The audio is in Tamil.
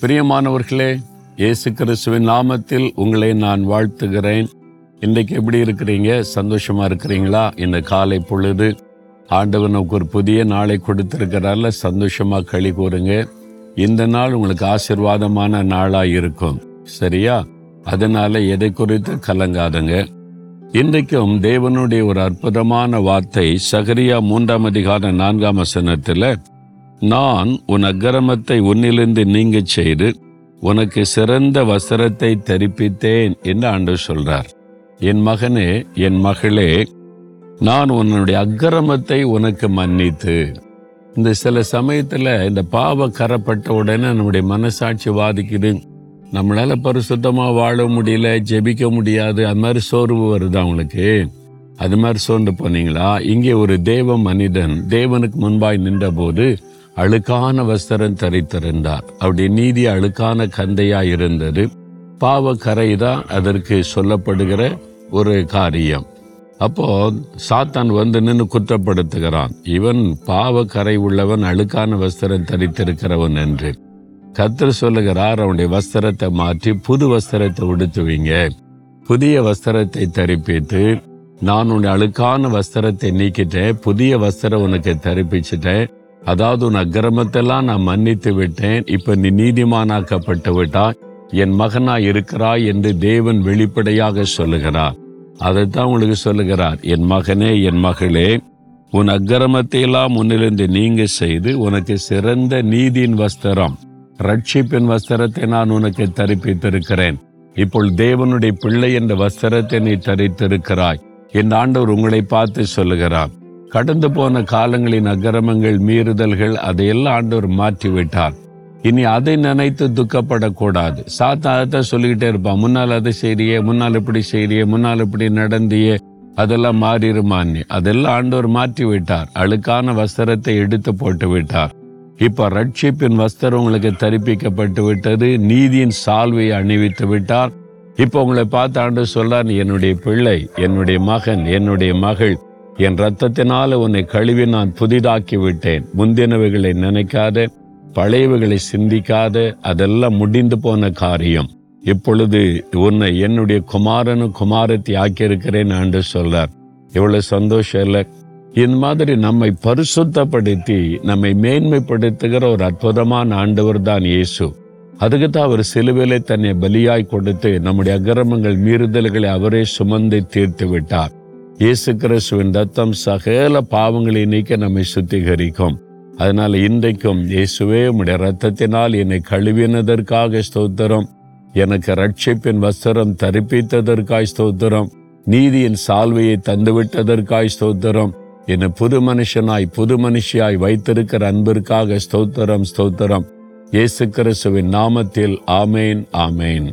பிரியமானவர்களே இயேசு கிறிஸ்துவின் நாமத்தில் உங்களை நான் வாழ்த்துகிறேன். இன்றைக்கு எப்படி இருக்கிறீங்க? சந்தோஷமா இருக்கிறீங்களா? இந்த காலை பொழுது ஆண்டவர் நமக்கு ஒரு புதிய நாளை கொடுத்திருக்கிறார்ல சந்தோஷமா களி கூறுங்க. இந்த நாள் உங்களுக்கு ஆசிர்வாதமான நாளாக இருக்கும். சரியா? அதனால எதை குறித்து கலங்காதுங்க. இன்றைக்கும் தேவனுடைய ஒரு அற்புதமான வார்த்தை சகரியா மூன்றாம் அதிகார நான்காம் வசனத்தில் நான் உன் அக்கிரமத்தை உன்னிலிருந்து நீங்கச் செய்து உனக்கு சிறந்த வசரத்தை தரிப்பித்தேன் என்று ஆண்டு சொல்றார். என் மகனே என் மகளே நான் உன்னுடைய அக்கிரமத்தை உனக்கு மன்னித்து இந்த சில சமயத்தில் இந்த பாவ கரப்பட்ட உடனே நம்முடைய மனசாட்சி வாதிக்குது. நம்மளால பரிசுத்தமாக வாழ முடியல ஜெபிக்க முடியாது அது மாதிரி சோர்வு வருது அவங்களுக்கு அது மாதிரி சோர்ந்து போனீங்களா? இங்கே ஒரு தேவ மனிதன் தேவனுக்கு முன்பாய் நின்றபோது அழுக்கான வஸ்திரம் தரித்திருந்தார். அவருடைய நீதி அழுக்கான கந்தையா இருந்தது. பாவ தான் அதற்கு சொல்லப்படுகிற ஒரு காரியம். அப்போ சாத்தான் வந்து நின்று குற்றப்படுத்துகிறான். இவன் பாவ கரை உள்ளவன் அழுக்கான வஸ்திரம் தரித்திருக்கிறவன் என்று. கத்தர் சொல்லுகிறார் அவனுடைய வஸ்திரத்தை மாற்றி புது வஸ்திரத்தை உடுத்துவீங்க. புதிய வஸ்திரத்தை தரிப்பித்து நான் உன்னை அழுக்கான வஸ்திரத்தை நீக்கிட்டேன். புதிய வஸ்திரம் உனக்கு தரிப்பிச்சிட்டேன். அதாவது உன் அக்கிரமத்தெல்லாம் நான் மன்னித்து விட்டேன். இப்ப நீ நீதிமானாக்கப்பட்டு விட்டாய் என் மகனா இருக்கிறாய் என்று தேவன் வெளிப்படையாக சொல்லுகிறார். அதைத்தான் உங்களுக்கு சொல்லுகிறார். என் மகனே என் மகளே உன் அக்கிரமத்தை எல்லாம் முன்னிலிருந்து நீங்க செய்து உனக்கு சிறந்த நீதியின் வஸ்திரம் ரட்சிப்பின் வஸ்திரத்தை நான் உனக்கு தரிப்பித்திருக்கிறேன். இப்போ தேவனுடைய பிள்ளை என்ற வஸ்திரத்தை நீ தரித்திருக்கிறாய். என் ஆண்டவர் உங்களை பார்த்து சொல்லுகிறார். கடந்து போன காலங்களின் அக்கிரமங்கள் மீறுதல்கள் அதையெல்லாம் ஆண்டவர் மாற்றி விட்டார் இனி அதை நினைத்து துக்கப்படக்கூடாது. சாத்தா சொல்லிக்கிட்டே இருப்பான். முன்னால் அதை செய்றியே முன்னால் இப்படி செய்றியே முன்னால் இப்படி நடந்தியே அதெல்லாம் மாறிடுமான்னு அதெல்லாம் ஆண்டவர் மாற்றி விட்டார் அழுக்கான வஸ்திரத்தை எடுத்து போட்டு விட்டார். இப்ப ரட்சிப்பின் வஸ்திரம் உங்களுக்கு தரிப்பிக்கப்பட்டு விட்டது. நீதியின் சால்வையை அணிவித்து விட்டார். இப்ப உங்களை பார்த்து ஆண்டு சொல்றார் என்னுடைய பிள்ளை என்னுடைய மகன் என்னுடைய மகள் என் ரத்தத்தினால் உன்னை கழுவி நான் புதிதாக்கி விட்டேன் முந்தினவைகளை நினைக்காத பழையவைகளை சிந்திக்காத அதெல்லாம் முடிந்து போன காரியம். இப்பொழுது உன்னை என்னுடைய குமாரனும் குமாரத்தை ஆக்கியிருக்கிறேன் என்று சொல்றார் எவ்வளவு சந்தோஷம் இல்லை. இந்த மாதிரி நம்மை பரிசுத்தப்படுத்தி நம்மை மேன்மைப்படுத்துகிற ஒரு அற்புதமான ஆண்டவர் தான் இயேசு. அதுக்கு தான் அவர் சிலுவிலை தன்னை பலியாய் கொடுத்து நம்முடைய அக்கிரமங்கள் மீறுதல்களை அவரே சுமந்து தீர்த்து விட்டார். இயேசு கிறிஸ்துவின் ரத்தம் சகல பாவங்களை நீக்க நம்மை சுத்திகரிக்கும். அதனால் இன்றைக்கும் இயேசுவே உம்முடைய ரத்தத்தினால் என்னை கழுவினதற்காக ஸ்தோத்திரம். எனக்கு ரட்சிப்பின் வஸ்திரம் தரிப்பித்ததற்காய் ஸ்தோத்திரம். நீதியின் சால்வையை தந்துவிட்டதற்காய் ஸ்தோத்திரம். என்னை புது மனுஷனாய் புது மனுஷியாய் வைத்திருக்கிற அன்பிற்காக ஸ்தோத்திரம் ஸ்தோத்திரம். இயேசு கிறிஸ்துவின் நாமத்தில் ஆமேன் ஆமேன்.